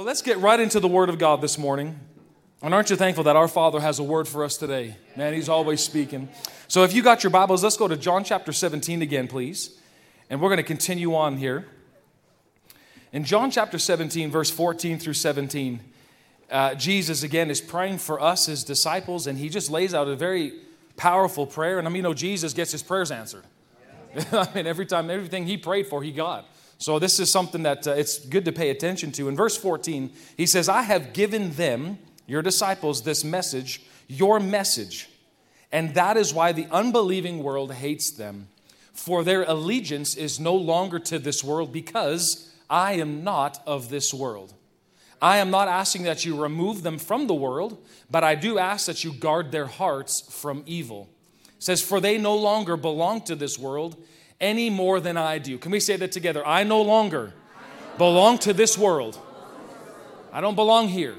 Well, let's get right into the Word of God this morning. And aren't you thankful that our Father has a word for us today? Man, He's always speaking. So if you got your Bibles, let's go to John chapter 17 again, please. And we're going to continue on here. In John chapter 17, verse 14 through 17, uh, Jesus again is praying for us, his disciples, and he just lays out a very powerful prayer. And I mean, you know, Jesus gets his prayers answered. I mean, every time, everything he prayed for, he got. So this is something that uh, it's good to pay attention to. In verse 14, he says, I have given them, your disciples, this message, your message. And that is why the unbelieving world hates them. For their allegiance is no longer to this world because I am not of this world. I am not asking that you remove them from the world, but I do ask that you guard their hearts from evil. It says, For they no longer belong to this world any more than I do. Can we say that together? I no longer belong to this world. I don't belong here.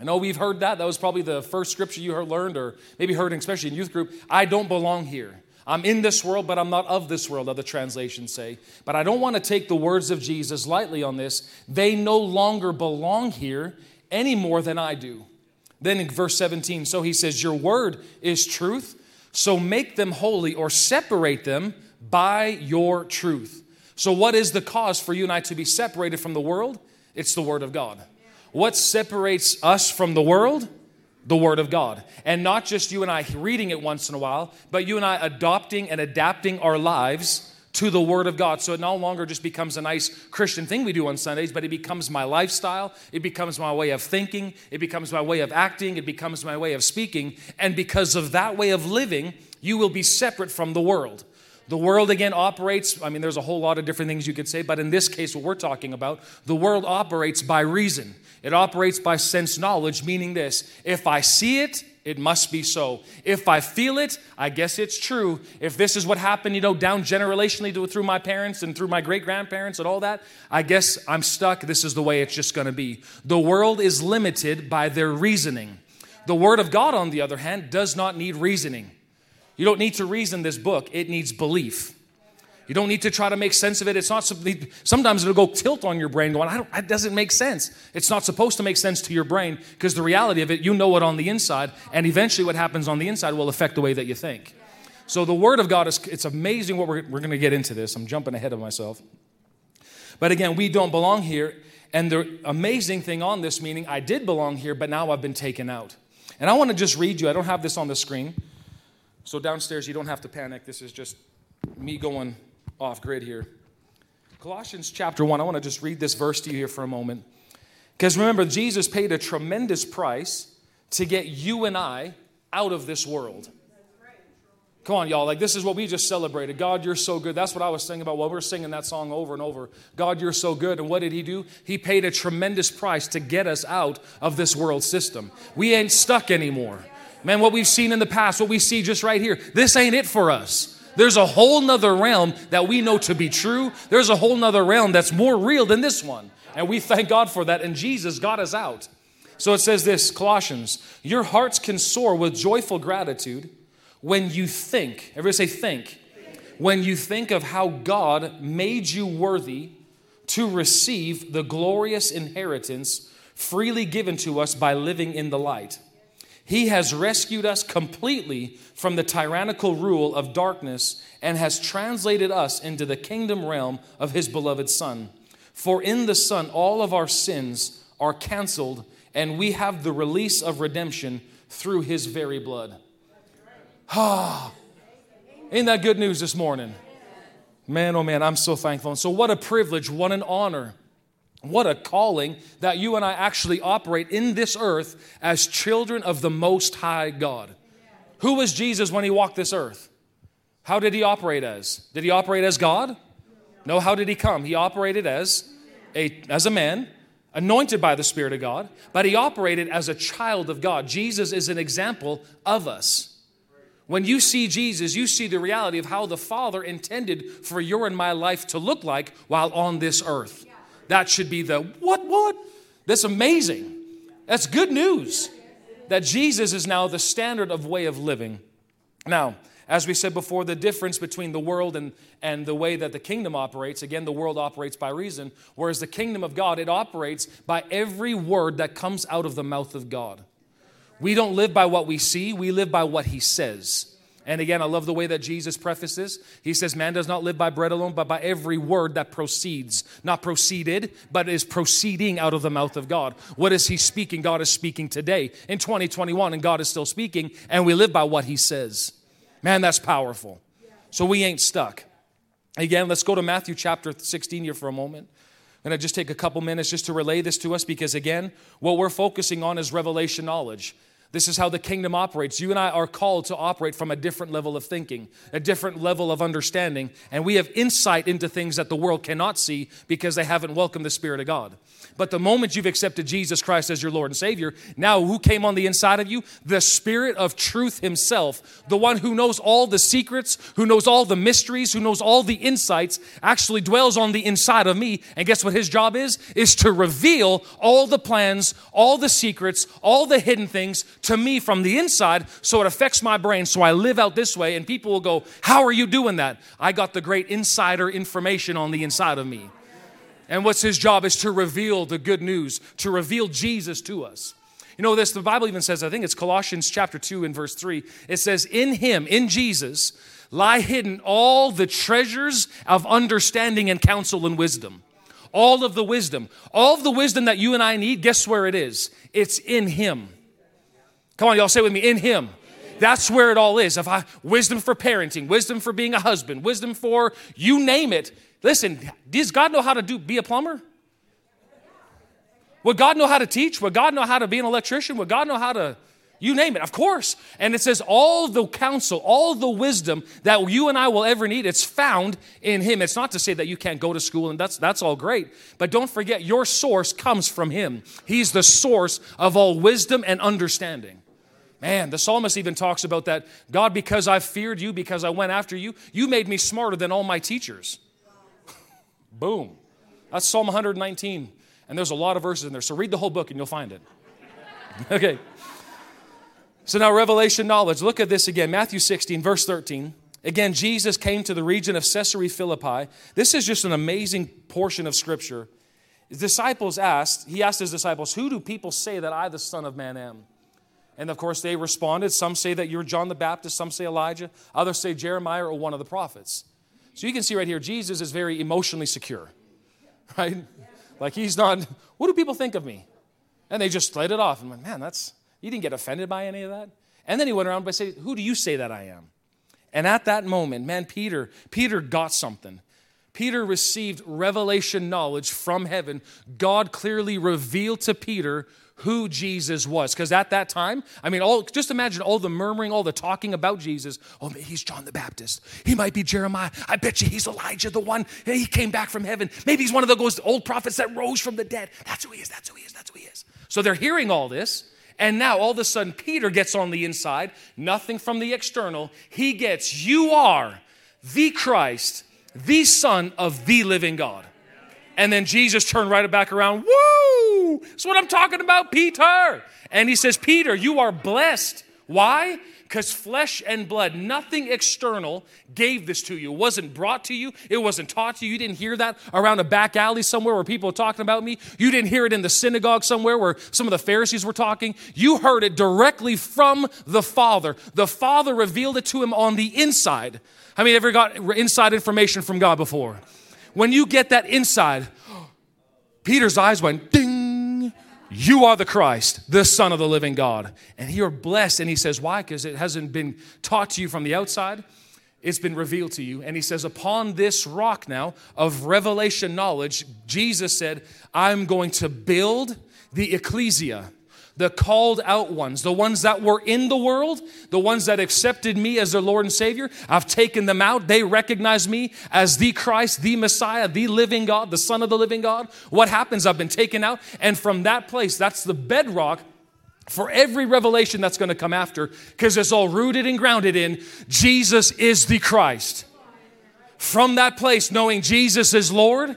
I know we've heard that. That was probably the first scripture you heard, learned, or maybe heard, especially in youth group. I don't belong here. I'm in this world, but I'm not of this world, other translations say. But I don't want to take the words of Jesus lightly on this. They no longer belong here any more than I do. Then in verse 17, so he says, Your word is truth, so make them holy or separate them by your truth. So, what is the cause for you and I to be separated from the world? It's the Word of God. What separates us from the world? The Word of God. And not just you and I reading it once in a while, but you and I adopting and adapting our lives to the Word of God. So it no longer just becomes a nice Christian thing we do on Sundays, but it becomes my lifestyle. It becomes my way of thinking. It becomes my way of acting. It becomes my way of speaking. And because of that way of living, you will be separate from the world. The world again operates, I mean, there's a whole lot of different things you could say, but in this case, what we're talking about, the world operates by reason. It operates by sense knowledge, meaning this if I see it, it must be so. If I feel it, I guess it's true. If this is what happened, you know, down generationally through my parents and through my great grandparents and all that, I guess I'm stuck. This is the way it's just going to be. The world is limited by their reasoning. The Word of God, on the other hand, does not need reasoning. You don't need to reason this book, it needs belief. You don't need to try to make sense of it. It's not sometimes it'll go tilt on your brain going, I don't, that doesn't make sense. It's not supposed to make sense to your brain because the reality of it, you know it on the inside, and eventually what happens on the inside will affect the way that you think. So the Word of God is, it's amazing what we're, we're going to get into this. I'm jumping ahead of myself. But again, we don't belong here. And the amazing thing on this meaning, I did belong here, but now I've been taken out. And I want to just read you, I don't have this on the screen. So downstairs, you don't have to panic. This is just me going off grid here. Colossians chapter 1, I want to just read this verse to you here for a moment. Because remember, Jesus paid a tremendous price to get you and I out of this world. Come on, y'all. Like, this is what we just celebrated. God, you're so good. That's what I was singing about while we are singing that song over and over. God, you're so good. And what did He do? He paid a tremendous price to get us out of this world system. We ain't stuck anymore. Man, what we've seen in the past, what we see just right here, this ain't it for us. There's a whole nother realm that we know to be true. There's a whole nother realm that's more real than this one. And we thank God for that. And Jesus got us out. So it says this Colossians, your hearts can soar with joyful gratitude when you think, everybody say, think. When you think of how God made you worthy to receive the glorious inheritance freely given to us by living in the light. He has rescued us completely from the tyrannical rule of darkness and has translated us into the kingdom realm of His beloved Son. For in the Son, all of our sins are canceled, and we have the release of redemption through His very blood. Ah, ain't that good news this morning? Man, oh man, I'm so thankful. And so, what a privilege, what an honor what a calling that you and I actually operate in this earth as children of the Most High God. Who was Jesus when he walked this earth? How did he operate as? Did he operate as God? No, how did he come? He operated as a, as a man, anointed by the Spirit of God, but he operated as a child of God. Jesus is an example of us. When you see Jesus, you see the reality of how the Father intended for your and my life to look like while on this earth. That should be the what, what? That's amazing. That's good news that Jesus is now the standard of way of living. Now, As we said before, the difference between the world and, and the way that the kingdom operates, again, the world operates by reason, whereas the kingdom of God, it operates by every word that comes out of the mouth of God. We don't live by what we see, we live by what He says. And again, I love the way that Jesus prefaces. He says, Man does not live by bread alone, but by every word that proceeds. Not proceeded, but is proceeding out of the mouth of God. What is He speaking? God is speaking today in 2021, and God is still speaking, and we live by what He says. Man, that's powerful. So we ain't stuck. Again, let's go to Matthew chapter 16 here for a moment. Going to just take a couple minutes just to relay this to us because, again, what we're focusing on is revelation knowledge. This is how the kingdom operates. You and I are called to operate from a different level of thinking, a different level of understanding, and we have insight into things that the world cannot see because they haven't welcomed the Spirit of God. But the moment you've accepted Jesus Christ as your Lord and Savior, now who came on the inside of you? The Spirit of truth Himself, the one who knows all the secrets, who knows all the mysteries, who knows all the insights, actually dwells on the inside of me. And guess what His job is? Is to reveal all the plans, all the secrets, all the hidden things to me from the inside so it affects my brain so I live out this way and people will go, How are you doing that? I got the great insider information on the inside of me. And what's his job is to reveal the good news, to reveal Jesus to us. You know this, the Bible even says, I think it's Colossians chapter 2 and verse 3. It says, In him, in Jesus, lie hidden all the treasures of understanding and counsel and wisdom. All of the wisdom, all of the wisdom that you and I need, guess where it is? It's in him. Come on, y'all say with me, in Him. That's where it all is. If I wisdom for parenting, wisdom for being a husband, wisdom for you name it. Listen, does God know how to do be a plumber? Would God know how to teach? Would God know how to be an electrician? Would God know how to you name it, of course. And it says all the counsel, all the wisdom that you and I will ever need, it's found in Him. It's not to say that you can't go to school and that's, that's all great. But don't forget, your source comes from Him. He's the source of all wisdom and understanding. Man, the psalmist even talks about that God, because I feared you, because I went after you, you made me smarter than all my teachers. Boom. That's Psalm 119. And there's a lot of verses in there. So read the whole book and you'll find it. okay. So now, revelation knowledge. Look at this again Matthew 16, verse 13. Again, Jesus came to the region of Caesarea Philippi. This is just an amazing portion of scripture. His disciples asked, he asked his disciples, Who do people say that I, the Son of Man, am? And of course, they responded. Some say that you're John the Baptist, some say Elijah, others say Jeremiah or one of the prophets. So you can see right here, Jesus is very emotionally secure, right? Like he's not, what do people think of me? And they just let it off and went, man, that's, you didn't get offended by any of that. And then he went around by saying, who do you say that I am? And at that moment, man, Peter, Peter got something. Peter received revelation knowledge from heaven. God clearly revealed to Peter who Jesus was. Because at that time, I mean, all, just imagine all the murmuring, all the talking about Jesus. Oh, he's John the Baptist. He might be Jeremiah. I bet you he's Elijah, the one. He came back from heaven. Maybe he's one of those old prophets that rose from the dead. That's who he is. That's who he is. That's who he is. So they're hearing all this. And now all of a sudden, Peter gets on the inside, nothing from the external. He gets, You are the Christ, the Son of the living God. And then Jesus turned right back around. Woo! That's what I'm talking about, Peter. And he says, Peter, you are blessed. Why? Because flesh and blood, nothing external gave this to you. It wasn't brought to you. It wasn't taught to you. You didn't hear that around a back alley somewhere where people were talking about me. You didn't hear it in the synagogue somewhere where some of the Pharisees were talking. You heard it directly from the Father. The Father revealed it to him on the inside. I mean, ever got inside information from God before? When you get that inside, Peter's eyes went ding. You are the Christ, the Son of the living God. And you're blessed. And he says, Why? Because it hasn't been taught to you from the outside, it's been revealed to you. And he says, Upon this rock now of revelation knowledge, Jesus said, I'm going to build the ecclesia the called out ones, the ones that were in the world, the ones that accepted me as their Lord and Savior. I've taken them out. They recognize me as the Christ, the Messiah, the living God, the Son of the living God. What happens? I've been taken out. And from that place, that's the bedrock for every revelation that's going to come after because it's all rooted and grounded in Jesus is the Christ. From that place, knowing Jesus is Lord,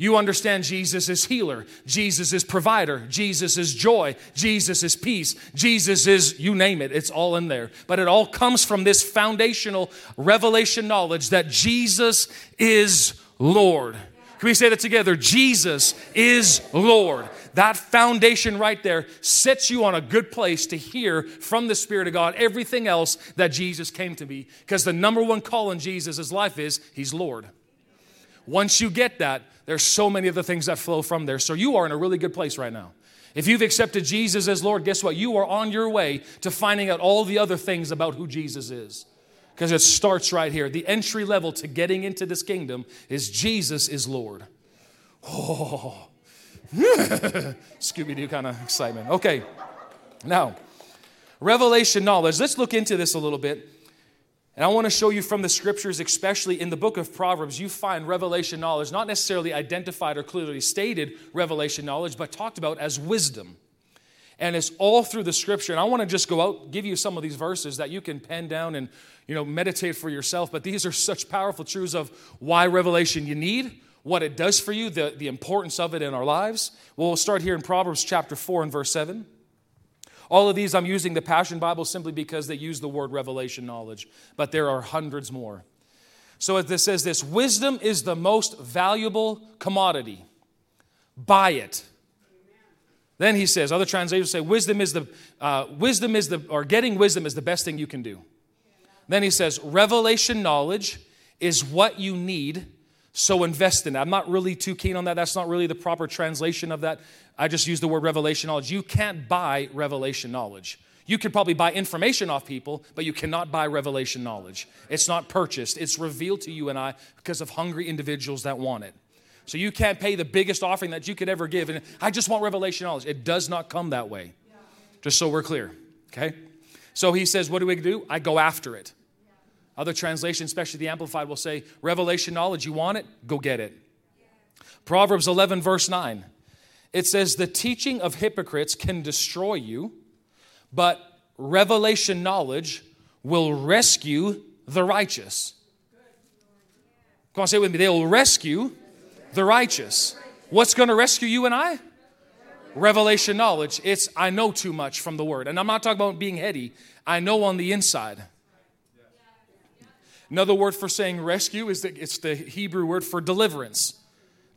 You understand Jesus is healer, Jesus is provider, Jesus is joy, Jesus is peace, Jesus is you name it, it's all in there. But it all comes from this foundational revelation knowledge that Jesus is Lord. Can we say that together? Jesus is Lord. That foundation right there sets you on a good place to hear from the Spirit of God everything else that Jesus came to be. Because the number one call in Jesus' life is He's Lord. Once you get that, there's so many of the things that flow from there. So you are in a really good place right now. If you've accepted Jesus as Lord, guess what? You are on your way to finding out all the other things about who Jesus is because it starts right here. The entry level to getting into this kingdom is Jesus is Lord. Oh, Scooby Doo kind of excitement. Okay, now, revelation knowledge. Let's look into this a little bit. And I want to show you from the scriptures, especially in the book of Proverbs, you find revelation knowledge, not necessarily identified or clearly stated revelation knowledge, but talked about as wisdom and it's all through the scripture. And I want to just go out, give you some of these verses that you can pen down and you know meditate for yourself. But these are such powerful truths of why revelation you need, what it does for you, the, the importance of it in our lives. Well, we'll start here in Proverbs chapter 4 and verse 7. All of these I'm using the Passion Bible simply because they use the word revelation knowledge, but there are hundreds more. So it says this wisdom is the most valuable commodity. Buy it. Then he says, other translations say, wisdom is the, uh, wisdom is the, or getting wisdom is the best thing you can do. Then he says, revelation knowledge is what you need, so invest in it. I'm not really too keen on that. That's not really the proper translation of that. I just use the word revelation knowledge. You can't buy revelation knowledge. You could probably buy information off people, but you cannot buy revelation knowledge. It's not purchased, it's revealed to you and I because of hungry individuals that want it. So you can't pay the biggest offering that you could ever give. And I just want revelation knowledge. It does not come that way. Just so we're clear. Okay? So he says, What do we do? I go after it. Other translations, especially the Amplified, will say, Revelation knowledge, you want it? Go get it. Proverbs 11, verse 9. It says, The teaching of hypocrites can destroy you, but revelation knowledge will rescue the righteous. Come on, say it with me. They will rescue the righteous. What's going to rescue you and I? Revelation knowledge. It's I know too much from the word. And I'm not talking about being heady. I know on the inside. Another word for saying rescue is that it's the Hebrew word for deliverance.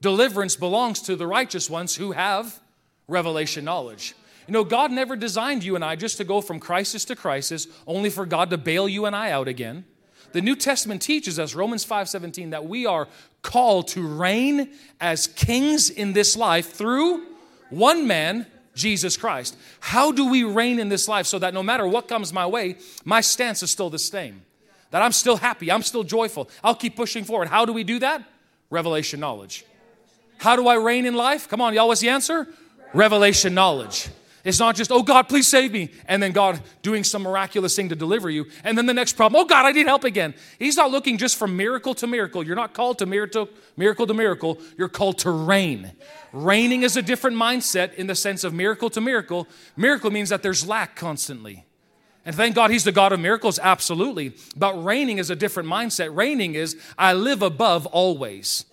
Deliverance belongs to the righteous ones who have revelation knowledge. You know, God never designed you and I just to go from crisis to crisis, only for God to bail you and I out again. The New Testament teaches us, Romans 5:17, that we are called to reign as kings in this life through one man, Jesus Christ. How do we reign in this life so that no matter what comes my way, my stance is still the same? That I'm still happy, I'm still joyful, I'll keep pushing forward. How do we do that? Revelation knowledge. How do I reign in life? Come on, y'all, what's the answer? Revelation knowledge. It's not just, oh God, please save me, and then God doing some miraculous thing to deliver you, and then the next problem, oh God, I need help again. He's not looking just from miracle to miracle. You're not called to miracle, miracle to miracle, you're called to reign. Reigning is a different mindset in the sense of miracle to miracle. Miracle means that there's lack constantly. And thank God he's the God of miracles, absolutely. But reigning is a different mindset. Reigning is, I live above always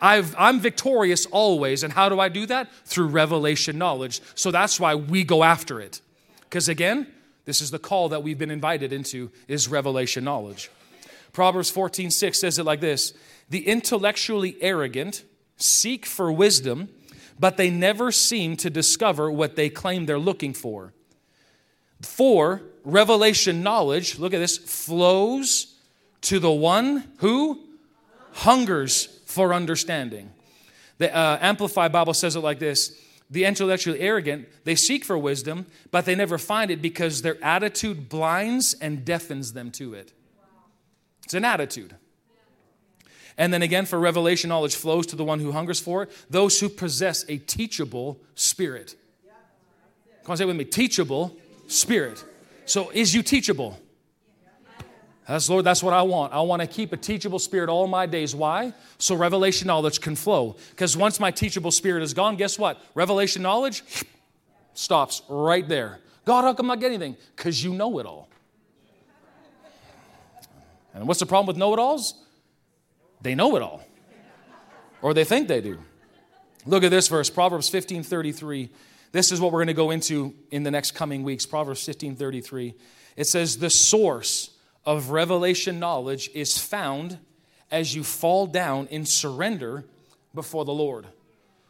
i am victorious always. And how do I do that? Through revelation knowledge. So that's why we go after it. Because again, this is the call that we've been invited into is revelation knowledge. Proverbs 14, 6 says it like this The intellectually arrogant seek for wisdom, but they never seem to discover what they claim they're looking for. For revelation knowledge, look at this, flows to the one who hungers for understanding. The uh, Amplified Bible says it like this The intellectually arrogant, they seek for wisdom, but they never find it because their attitude blinds and deafens them to it. It's an attitude. And then again, for revelation, knowledge flows to the one who hungers for it, those who possess a teachable spirit. Come on, say with me teachable spirit. So, is you teachable? That's Lord, that's what I want. I want to keep a teachable spirit all my days. Why? So revelation knowledge can flow. Because once my teachable spirit is gone, guess what? Revelation knowledge stops right there. God, how come I not get anything? Because you know it all. And what's the problem with know it alls? They know it all. Or they think they do. Look at this verse, Proverbs 15 33. This is what we're going to go into in the next coming weeks. Proverbs 15 33. It says, The source of revelation knowledge is found as you fall down in surrender before the Lord.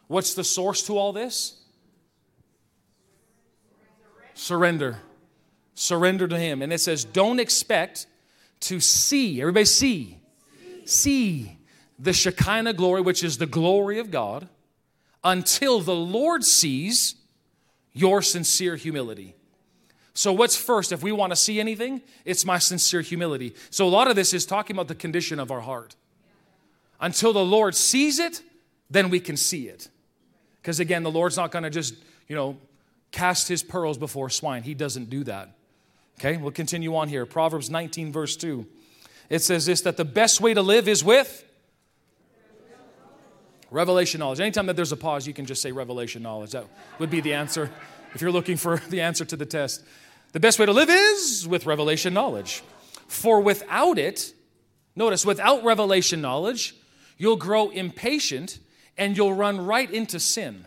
What's the source to all this? Surrender. Surrender to Him. And it says, Don't expect to see, everybody see, see the Shekinah glory, which is the glory of God, until the Lord sees your sincere humility. So, what's first? If we want to see anything, it's my sincere humility. So, a lot of this is talking about the condition of our heart. Until the Lord sees it, then we can see it. Because again, the Lord's not going to just, you know, cast his pearls before swine. He doesn't do that. Okay, we'll continue on here. Proverbs 19, verse 2. It says this that the best way to live is with revelation knowledge. Anytime that there's a pause, you can just say revelation knowledge. That would be the answer if you're looking for the answer to the test. The best way to live is with revelation knowledge. For without it, notice, without revelation knowledge, you'll grow impatient and you'll run right into sin.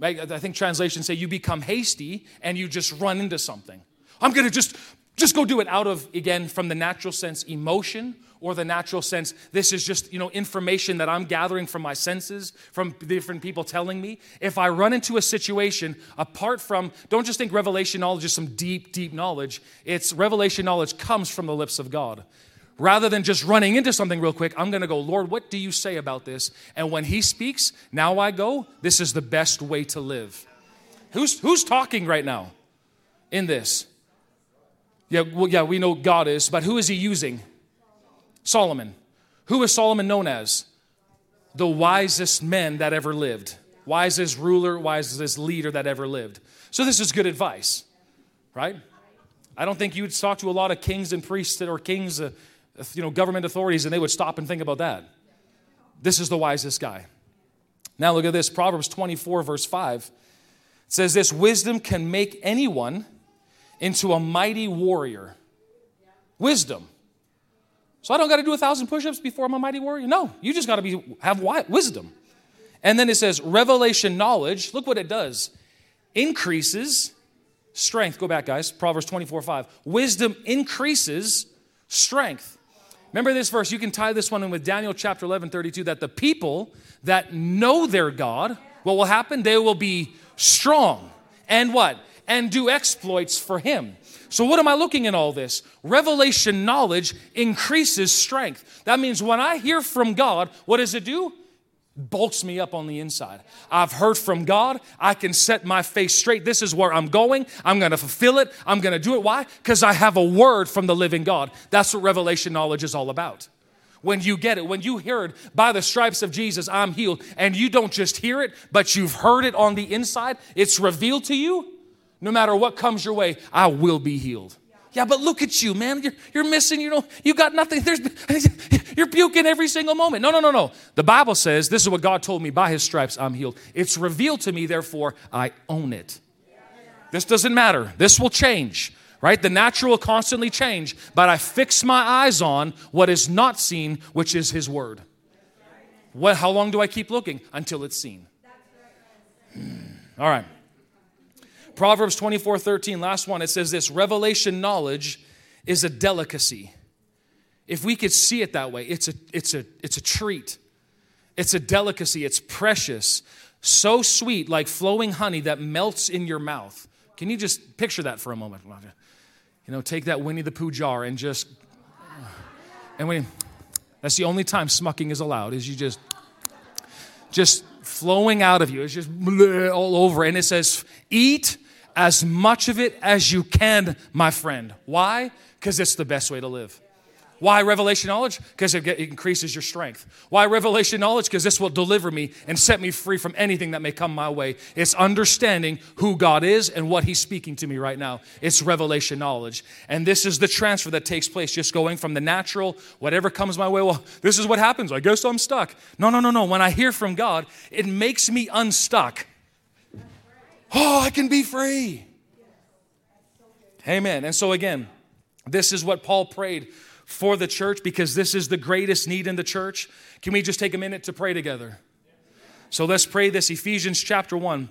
I think translations say you become hasty and you just run into something. I'm going to just just go do it out of again from the natural sense emotion or the natural sense this is just you know information that i'm gathering from my senses from different people telling me if i run into a situation apart from don't just think revelation knowledge is some deep deep knowledge it's revelation knowledge comes from the lips of god rather than just running into something real quick, I'm going to go, Lord, what do you say about this? And when He speaks, now I go, this is the best way to live. Who's, who's talking right now in this? Yeah, well, yeah, we know God is, but who is He using? Solomon. Who is Solomon known as? The wisest man that ever lived, wisest ruler, wisest leader that ever lived. So, this is good advice, right? I don't think you would talk to a lot of kings and priests or kings uh, you know, government authorities and they would stop and think about that. This is the wisest guy. Now look at this Proverbs 24, verse 5. It says this wisdom can make anyone into a mighty warrior. Wisdom. So I don't got to do a thousand push-ups before I'm a mighty warrior. No, you just got to be have wisdom. And then it says revelation knowledge. Look what it does. Increases strength. Go back, guys. Proverbs 24, 5. Wisdom increases strength. Remember this verse, you can tie this one in with Daniel chapter 11, 32, that the people that know their God, what will happen? They will be strong and what? And do exploits for him. So, what am I looking in all this? Revelation knowledge increases strength. That means when I hear from God, what does it do? bulks me up on the inside. I've heard from God. I can set my face straight. This is where I'm going. I'm going to fulfill it. I'm going to do it. Why? Because I have a word from the living God. That's what revelation knowledge is all about. When you get it, when you hear it, by the stripes of Jesus, I'm healed, and you don't just hear it, but you've heard it on the inside, it's revealed to you. No matter what comes your way, I will be healed. Yeah, but look at you, man. You're, you're missing, you know, you got nothing. There's, you're puking every single moment. No, no, no, no. The Bible says this is what God told me by his stripes I'm healed. It's revealed to me, therefore I own it. This doesn't matter. This will change, right? The natural will constantly change, but I fix my eyes on what is not seen, which is his word. What, how long do I keep looking? Until it's seen. Hmm. All right. Proverbs 24 13, last one, it says this revelation knowledge is a delicacy. If we could see it that way, it's a, it's a, it's a treat. It's a delicacy. It's precious. So sweet, like flowing honey that melts in your mouth. Can you just picture that for a moment? You know, take that Winnie the Pooh jar and just, and when, that's the only time smucking is allowed, is you just, just flowing out of you. It's just all over. And it says, eat as much of it as you can, my friend. Why? Because it's the best way to live. Why revelation knowledge? Because it, increases your strength. Why revelation knowledge? Because this will deliver me and set me free from anything that may come my way. It's understanding who God is and what He's speaking to me right now. It's revelation knowledge. And this is the transfer that takes place, just going from the natural, whatever comes my way. Well, this is what happens. I guess I'm stuck. No, no, no, no. When I hear from God, it makes me unstuck. Oh, I can be free. Amen. And so, again, this is what Paul prayed for the church because this is the greatest need in the church? Can we just take a minute to pray together? So let's pray this Ephesians chapter 1.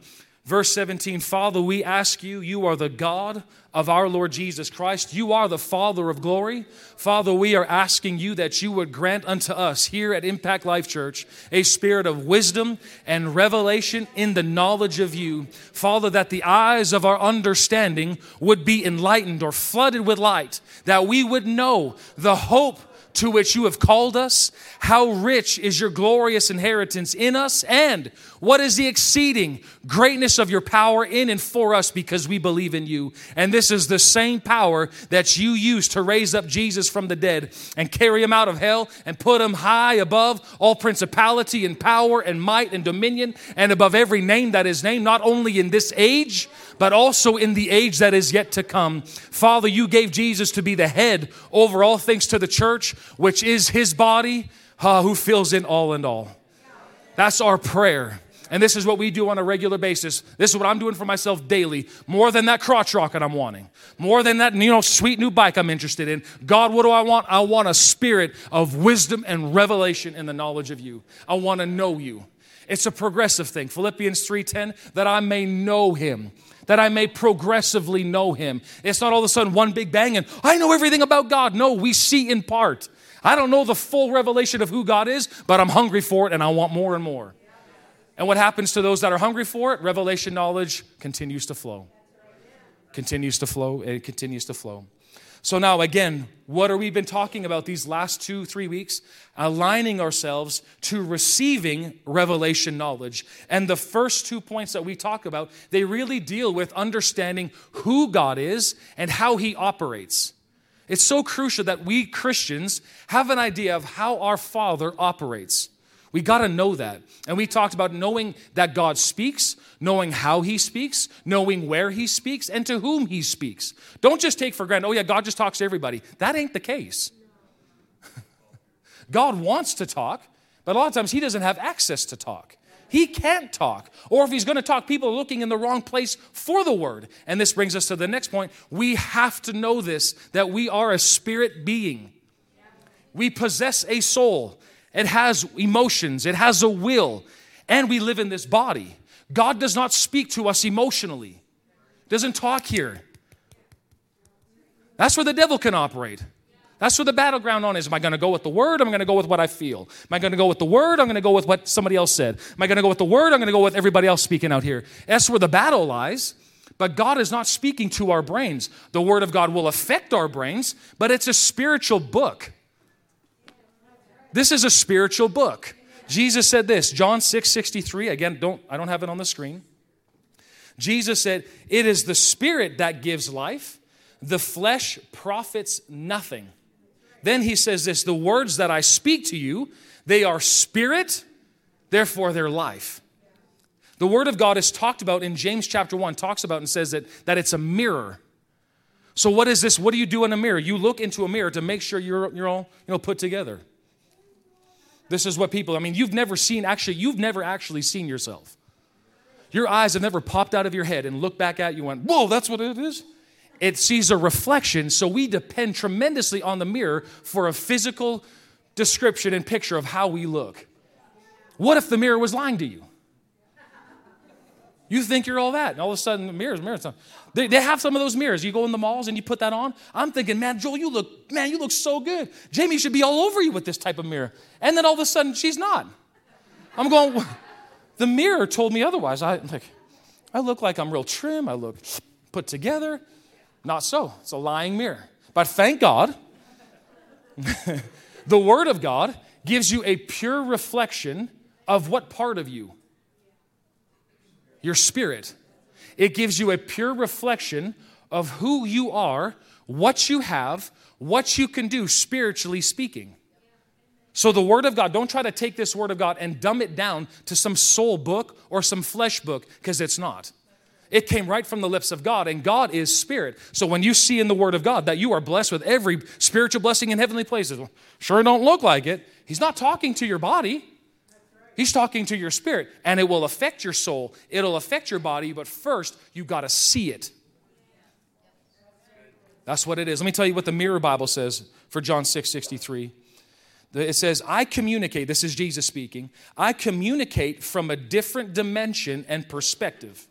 Verse 17, Father, we ask you, you are the God of our Lord Jesus Christ. You are the Father of glory. Father, we are asking you that you would grant unto us here at Impact Life Church a spirit of wisdom and revelation in the knowledge of you. Father, that the eyes of our understanding would be enlightened or flooded with light, that we would know the hope to which you have called us? How rich is your glorious inheritance in us? And what is the exceeding greatness of your power in and for us because we believe in you? And this is the same power that you used to raise up Jesus from the dead and carry him out of hell and put him high above all principality and power and might and dominion and above every name that is named, not only in this age, but also in the age that is yet to come. Father, you gave Jesus to be the head over all things to the church, which is his body, uh, who fills in all and all. That's our prayer. And this is what we do on a regular basis. This is what I'm doing for myself daily. More than that crotch rocket I'm wanting. More than that, you know, sweet new bike I'm interested in. God, what do I want? I want a spirit of wisdom and revelation in the knowledge of you. I want to know you. It's a progressive thing. Philippians 3:10 that I may know him that I may progressively know him. It's not all of a sudden one big bang and I know everything about God. No, we see in part. I don't know the full revelation of who God is, but I'm hungry for it and I want more and more. And what happens to those that are hungry for it? Revelation knowledge continues to flow. Continues to flow. It continues to flow. So, now again, what are we been talking about these last two, three weeks? Aligning ourselves to receiving revelation knowledge. And the first two points that we talk about, they really deal with understanding who God is and how He operates. It's so crucial that we Christians have an idea of how our Father operates. We got to know that. And we talked about knowing that God speaks, knowing how He speaks, knowing where He speaks, and to whom He speaks. Don't just take for granted, oh, yeah, God just talks to everybody. That ain't the case. God wants to talk, but a lot of times He doesn't have access to talk. He can't talk. Or if He's going to talk, people are looking in the wrong place for the word. And this brings us to the next point. We have to know this that we are a spirit being. We possess a soul. It has emotions, it has a will, and we live in this body. God does not speak to us emotionally, doesn't talk here. That's where the devil can operate. That's where the battleground on is. Am I going to go with the word? I'm going to go with what I feel? Am I going to go with the word? I'm going to go with what somebody else said. Am I going to go with the word? I'm going to go with everybody else speaking out here. That's where the battle lies. But God is not speaking to our brains. The word of God will affect our brains, but it's a spiritual book. This is a spiritual book. Jesus said this, John 6 63. Again, don't, I don't have it on the screen. Jesus said, It is the spirit that gives life, the flesh profits nothing. Then he says this the words that I speak to you, they are spirit, therefore they're life. The word of God is talked about in James chapter 1, talks about and says that, that it's a mirror. So, what is this? What do you do in a mirror? You look into a mirror to make sure you're, you're all you know, put together. This is what people, I mean, you've never seen, actually, you've never actually seen yourself. Your eyes have never popped out of your head and looked back at you and went, whoa, that's what it is? It sees a reflection, so we depend tremendously on the mirror for a physical description and picture of how we look. What if the mirror was lying to you? You think you're all that, and all of a sudden, the mirrors, mirrors. They, they have some of those mirrors. You go in the malls and you put that on. I'm thinking, man, Joel, you look, man, you look so good. Jamie should be all over you with this type of mirror. And then all of a sudden, she's not. I'm going, the mirror told me otherwise. I like, I look like I'm real trim. I look put together. Not so. It's a lying mirror. But thank God, the Word of God gives you a pure reflection of what part of you your spirit. It gives you a pure reflection of who you are, what you have, what you can do spiritually speaking. So, the Word of God, don't try to take this Word of God and dumb it down to some soul book or some flesh book, because it's not. It came right from the lips of God, and God is spirit. So, when you see in the Word of God that you are blessed with every spiritual blessing in heavenly places, well, sure don't look like it. He's not talking to your body, He's talking to your spirit, and it will affect your soul. It'll affect your body, but first, you've got to see it. That's what it is. Let me tell you what the Mirror Bible says for John 6 63. It says, I communicate, this is Jesus speaking, I communicate from a different dimension and perspective.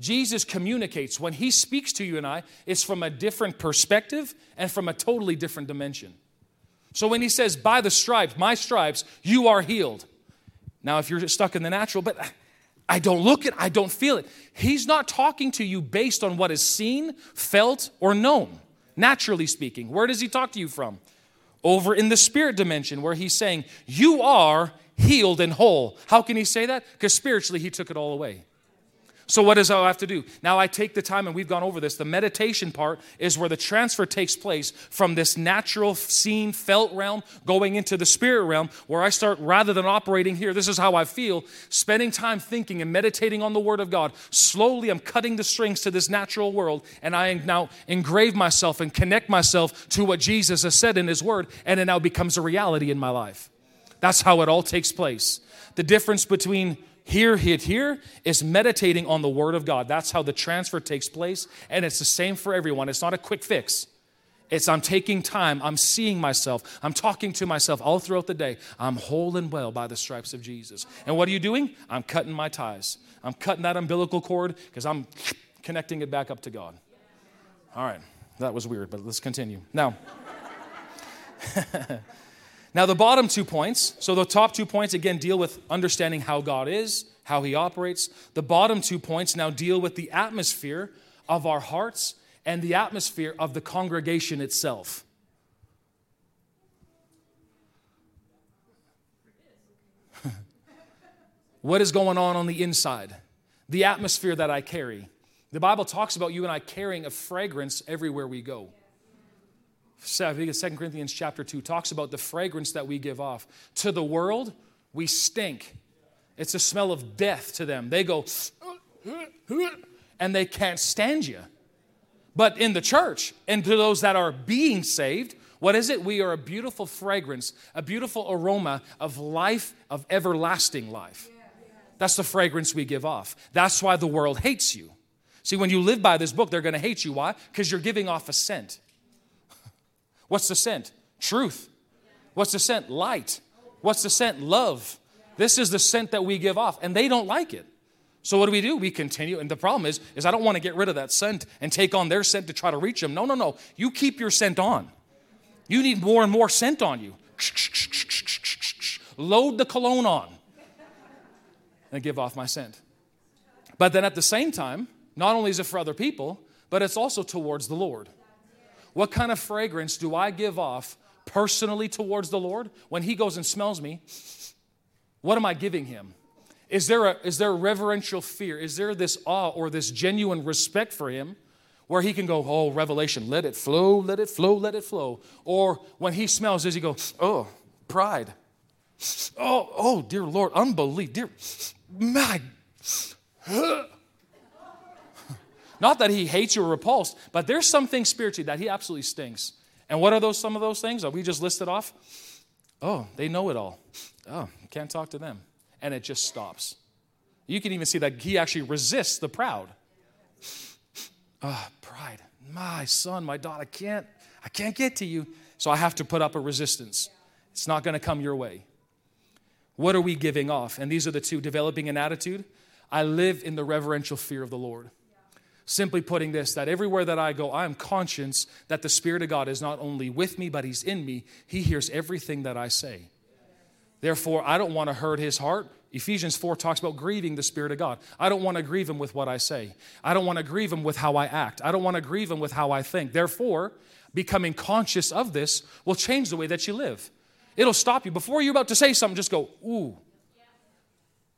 Jesus communicates. When he speaks to you and I, it's from a different perspective and from a totally different dimension. So when he says, By the stripes, my stripes, you are healed. Now, if you're stuck in the natural, but I don't look it, I don't feel it. He's not talking to you based on what is seen, felt, or known, naturally speaking. Where does he talk to you from? Over in the spirit dimension, where he's saying, You are healed and whole. How can he say that? Because spiritually, he took it all away. So, what does I have to do? Now, I take the time, and we've gone over this. The meditation part is where the transfer takes place from this natural, seen, felt realm going into the spirit realm, where I start, rather than operating here, this is how I feel, spending time thinking and meditating on the Word of God. Slowly, I'm cutting the strings to this natural world, and I now engrave myself and connect myself to what Jesus has said in His Word, and it now becomes a reality in my life. That's how it all takes place. The difference between here, hit here is meditating on the Word of God. That's how the transfer takes place. And it's the same for everyone. It's not a quick fix. It's I'm taking time, I'm seeing myself, I'm talking to myself all throughout the day. I'm whole and well by the stripes of Jesus. And what are you doing? I'm cutting my ties. I'm cutting that umbilical cord because I'm connecting it back up to God. All right, that was weird, but let's continue. Now, Now, the bottom two points, so the top two points again deal with understanding how God is, how He operates. The bottom two points now deal with the atmosphere of our hearts and the atmosphere of the congregation itself. what is going on on the inside? The atmosphere that I carry. The Bible talks about you and I carrying a fragrance everywhere we go. 2 Corinthians chapter 2 talks about the fragrance that we give off. To the world, we stink. It's a smell of death to them. They go, and they can't stand you. But in the church, and to those that are being saved, what is it? We are a beautiful fragrance, a beautiful aroma of life, of everlasting life. That's the fragrance we give off. That's why the world hates you. See, when you live by this book, they're going to hate you. Why? Because you're giving off a scent. What's the scent? Truth. What's the scent? Light. What's the scent? Love. This is the scent that we give off, and they don't like it. So what do we do? We continue, and the problem is, is I don't want to get rid of that scent and take on their scent to try to reach them. No, no, no. You keep your scent on. You need more and more scent on you. Load the cologne on and give off my scent. But then at the same time, not only is it for other people, but it's also towards the Lord. What kind of fragrance do I give off personally towards the Lord when He goes and smells me? What am I giving Him? Is there a is there reverential fear? Is there this awe or this genuine respect for Him? Where he can go, oh, revelation, let it flow, let it flow, let it flow. Or when he smells, does he go, oh, pride? Oh, oh, dear Lord, unbelief, dear, my, not that he hates you or repulsed, but there's some things spiritually that he absolutely stinks. And what are those some of those things? that we just listed off? Oh, they know it all. Oh, can't talk to them. And it just stops. You can even see that he actually resists the proud. Oh, pride. My son, my daughter, I can't, I can't get to you. So I have to put up a resistance. It's not going to come your way. What are we giving off? And these are the two developing an attitude. I live in the reverential fear of the Lord. Simply putting this, that everywhere that I go, I am conscious that the Spirit of God is not only with me, but He's in me. He hears everything that I say. Therefore, I don't want to hurt His heart. Ephesians 4 talks about grieving the Spirit of God. I don't want to grieve Him with what I say. I don't want to grieve Him with how I act. I don't want to grieve Him with how I think. Therefore, becoming conscious of this will change the way that you live. It'll stop you. Before you're about to say something, just go, ooh.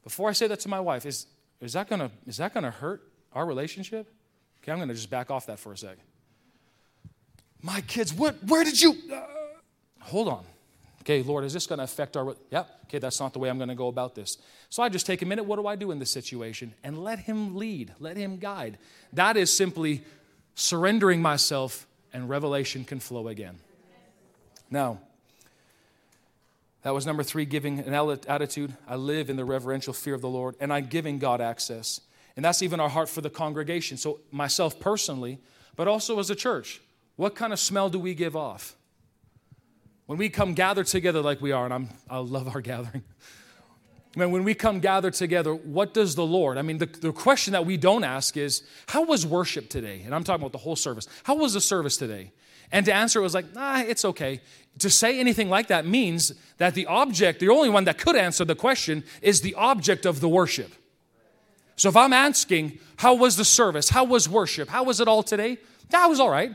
Before I say that to my wife, is, is that gonna is that gonna hurt our relationship? Okay, I'm going to just back off that for a sec. My kids, what, where did you? Uh, hold on. Okay, Lord, is this going to affect our? Yeah, okay, that's not the way I'm going to go about this. So I just take a minute. What do I do in this situation? And let Him lead, let Him guide. That is simply surrendering myself, and revelation can flow again. Now, that was number three, giving an attitude. I live in the reverential fear of the Lord, and I'm giving God access. And that's even our heart for the congregation. So, myself personally, but also as a church. What kind of smell do we give off? When we come gathered together like we are, and I'm, I love our gathering. Man, when we come gathered together, what does the Lord? I mean, the, the question that we don't ask is, how was worship today? And I'm talking about the whole service. How was the service today? And to answer it was like, nah, it's okay. To say anything like that means that the object, the only one that could answer the question, is the object of the worship. So if I'm asking, how was the service? How was worship? How was it all today? That was all right.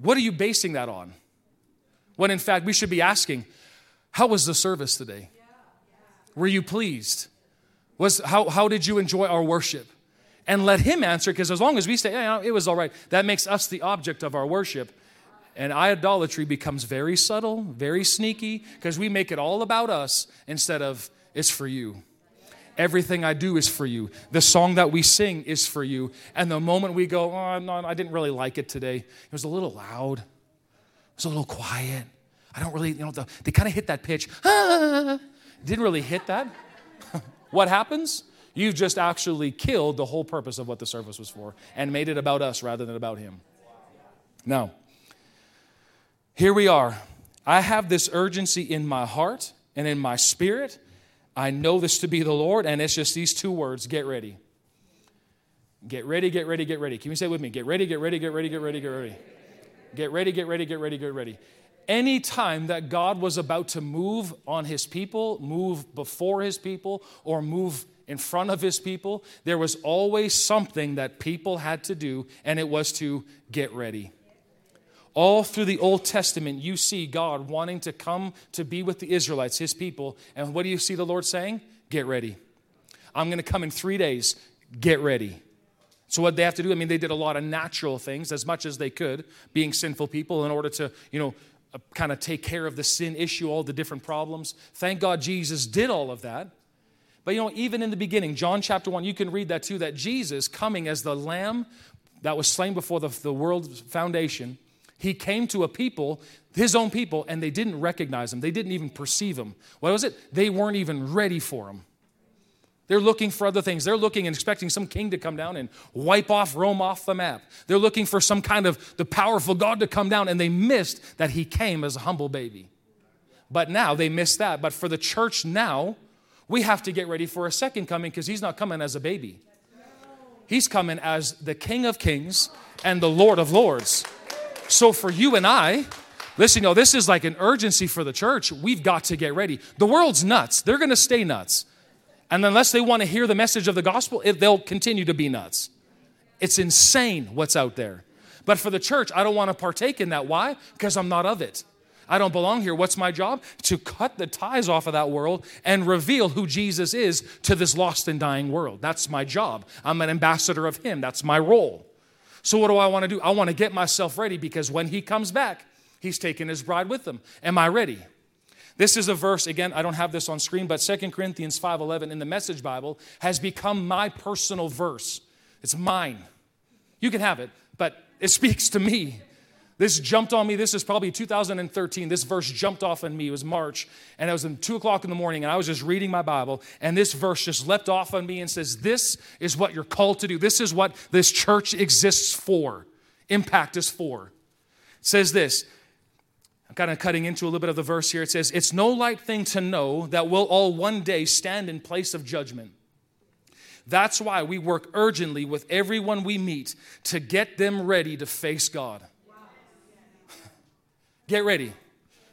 What are you basing that on? When in fact, we should be asking, how was the service today? Were you pleased? Was, how, how did you enjoy our worship? And let him answer, because as long as we say, yeah, it was all right, that makes us the object of our worship. And idolatry becomes very subtle, very sneaky, because we make it all about us instead of it's for you. Everything I do is for you. The song that we sing is for you. And the moment we go, oh, no, I didn't really like it today, it was a little loud, it was a little quiet. I don't really, you know, the, they kind of hit that pitch. Ah, didn't really hit that. what happens? You've just actually killed the whole purpose of what the service was for and made it about us rather than about Him. Now, here we are. I have this urgency in my heart and in my spirit. I know this to be the Lord, and it's just these two words get ready. Get ready, get ready, get ready. Can you say with me? Get ready, get ready, get ready, get ready, get ready. Get ready, get ready, get ready, get ready any time that God was about to move on his people, move before his people, or move in front of his people, there was always something that people had to do, and it was to get ready. All through the Old Testament, you see God wanting to come to be with the Israelites, his people. And what do you see the Lord saying? Get ready. I'm going to come in three days. Get ready. So what they have to do, I mean, they did a lot of natural things as much as they could, being sinful people, in order to, you know, uh, kind of take care of the sin issue, all the different problems. Thank God Jesus did all of that. But you know, even in the beginning, John chapter 1, you can read that too, that Jesus coming as the lamb that was slain before the, the world's foundation, he came to a people, his own people, and they didn't recognize him. They didn't even perceive him. What was it? They weren't even ready for him. They're looking for other things. They're looking and expecting some king to come down and wipe off Rome off the map. They're looking for some kind of the powerful God to come down, and they missed that he came as a humble baby. But now they missed that. But for the church now, we have to get ready for a second coming because he's not coming as a baby. He's coming as the King of Kings and the Lord of Lords. So for you and I, listen, you know, this is like an urgency for the church. We've got to get ready. The world's nuts. They're going to stay nuts. And unless they want to hear the message of the gospel, it, they'll continue to be nuts. It's insane what's out there. But for the church, I don't want to partake in that. Why? Because I'm not of it. I don't belong here. What's my job? To cut the ties off of that world and reveal who Jesus is to this lost and dying world. That's my job. I'm an ambassador of Him. That's my role. So, what do I want to do? I want to get myself ready because when He comes back, He's taking His bride with Him. Am I ready? This is a verse, again, I don't have this on screen, but 2 Corinthians 5.11 in the Message Bible has become my personal verse. It's mine. You can have it, but it speaks to me. This jumped on me. This is probably 2013. This verse jumped off on me. It was March, and it was 2 o'clock in the morning, and I was just reading my Bible, and this verse just leapt off on me and says, This is what you're called to do. This is what this church exists for. Impact is for. It says this I'm kind of cutting into a little bit of the verse here. It says, It's no light thing to know that we'll all one day stand in place of judgment. That's why we work urgently with everyone we meet to get them ready to face God. Get ready.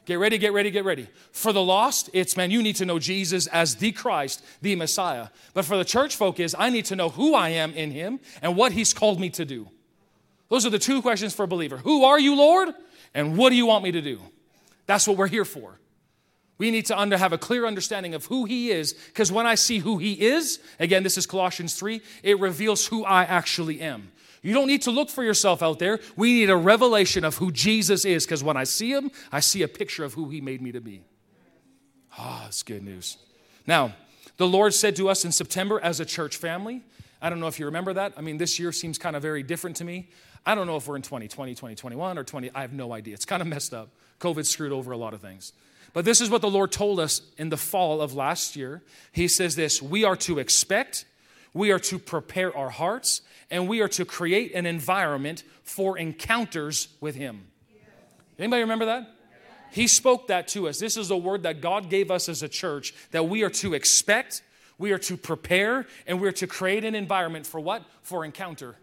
Get ready, get ready, get ready. For the lost, it's man, you need to know Jesus as the Christ, the Messiah. But for the church folk is I need to know who I am in him and what he's called me to do. Those are the two questions for a believer. Who are you, Lord? And what do you want me to do? That's what we're here for. We need to under, have a clear understanding of who He is, because when I see who He is, again, this is Colossians 3, it reveals who I actually am. You don't need to look for yourself out there. We need a revelation of who Jesus is, because when I see Him, I see a picture of who He made me to be. Ah, oh, that's good news. Now, the Lord said to us in September as a church family, I don't know if you remember that. I mean, this year seems kind of very different to me. I don't know if we're in 2020, 2021, or 20. I have no idea. It's kind of messed up. COVID screwed over a lot of things. But this is what the Lord told us in the fall of last year. He says this We are to expect, we are to prepare our hearts, and we are to create an environment for encounters with Him. Anybody remember that? He spoke that to us. This is a word that God gave us as a church that we are to expect, we are to prepare, and we are to create an environment for what? For encounter.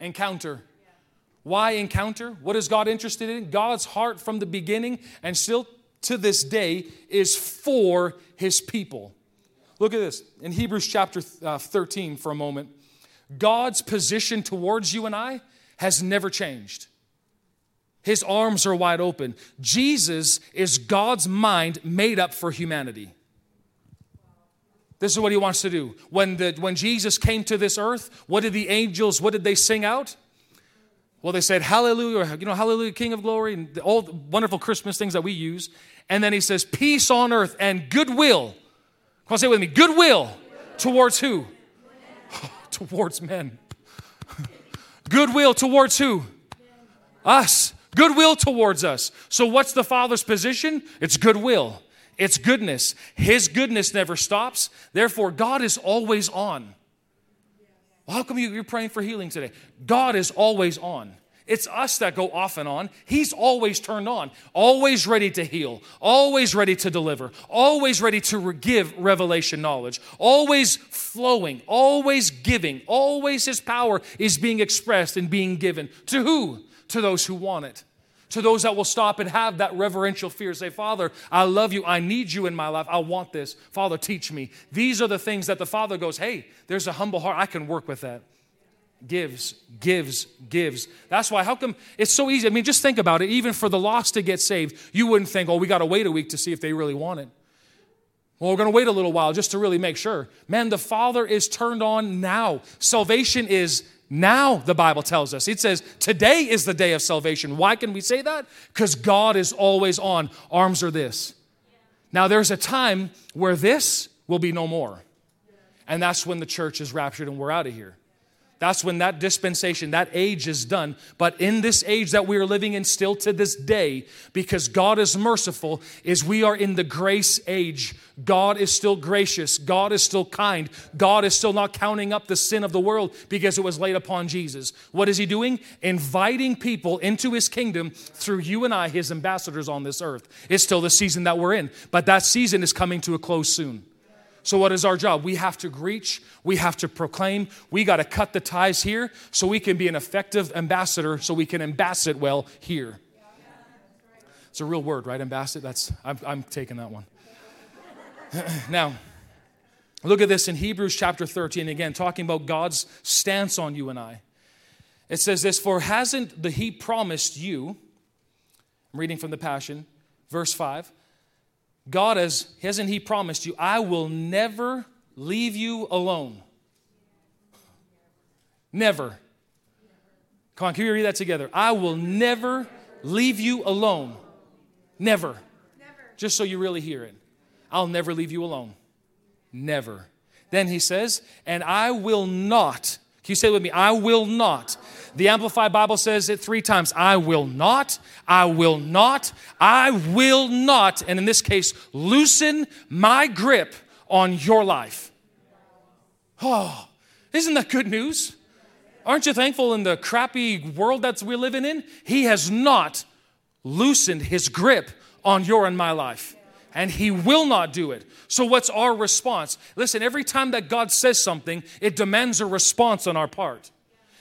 Encounter. Why encounter? What is God interested in? God's heart from the beginning and still to this day is for his people. Look at this in Hebrews chapter uh, 13 for a moment. God's position towards you and I has never changed. His arms are wide open. Jesus is God's mind made up for humanity. This is what he wants to do. When, the, when Jesus came to this earth, what did the angels, what did they sing out? Well, they said, Hallelujah, you know, Hallelujah, King of glory, and all the wonderful Christmas things that we use. And then he says, Peace on earth and goodwill. Come on, say it with me goodwill towards who? Towards men. goodwill towards who? Us. Goodwill towards us. So, what's the Father's position? It's goodwill, it's goodness. His goodness never stops. Therefore, God is always on. Well, how come you, you're praying for healing today? God is always on. It's us that go off and on. He's always turned on, always ready to heal, always ready to deliver, always ready to give revelation knowledge, always flowing, always giving, always His power is being expressed and being given. To who? To those who want it to those that will stop and have that reverential fear. Say, Father, I love you. I need you in my life. I want this. Father, teach me. These are the things that the Father goes, hey, there's a humble heart. I can work with that. Gives, gives, gives. That's why, how come it's so easy? I mean, just think about it. Even for the lost to get saved, you wouldn't think, oh, we got to wait a week to see if they really want it. Well, we're going to wait a little while just to really make sure. Man, the Father is turned on now. Salvation is now, the Bible tells us. It says, Today is the day of salvation. Why can we say that? Because God is always on. Arms are this. Now, there's a time where this will be no more. And that's when the church is raptured and we're out of here. That's when that dispensation, that age is done. But in this age that we are living in still to this day, because God is merciful, is we are in the grace age. God is still gracious. God is still kind. God is still not counting up the sin of the world because it was laid upon Jesus. What is He doing? Inviting people into His kingdom through you and I, His ambassadors on this earth. It's still the season that we're in, but that season is coming to a close soon. So, what is our job? We have to reach, we have to proclaim, we got to cut the ties here so we can be an effective ambassador, so we can ambassador well here. It's a real word, right? Ambassador? That's, I'm, I'm taking that one. now, look at this in Hebrews chapter 13, again, talking about God's stance on you and I. It says this For hasn't the He promised you, I'm reading from the Passion, verse 5 God has, hasn't He promised you, I will never leave you alone? Never. Come on, can we read that together? I will never leave you alone. Never. never. Just so you really hear it. I'll never leave you alone. Never. Then he says, and I will not. Can you say it with me? I will not the Amplified Bible says it three times I will not, I will not, I will not, and in this case, loosen my grip on your life. Oh, isn't that good news? Aren't you thankful in the crappy world that we're living in? He has not loosened his grip on your and my life. And he will not do it. So, what's our response? Listen, every time that God says something, it demands a response on our part.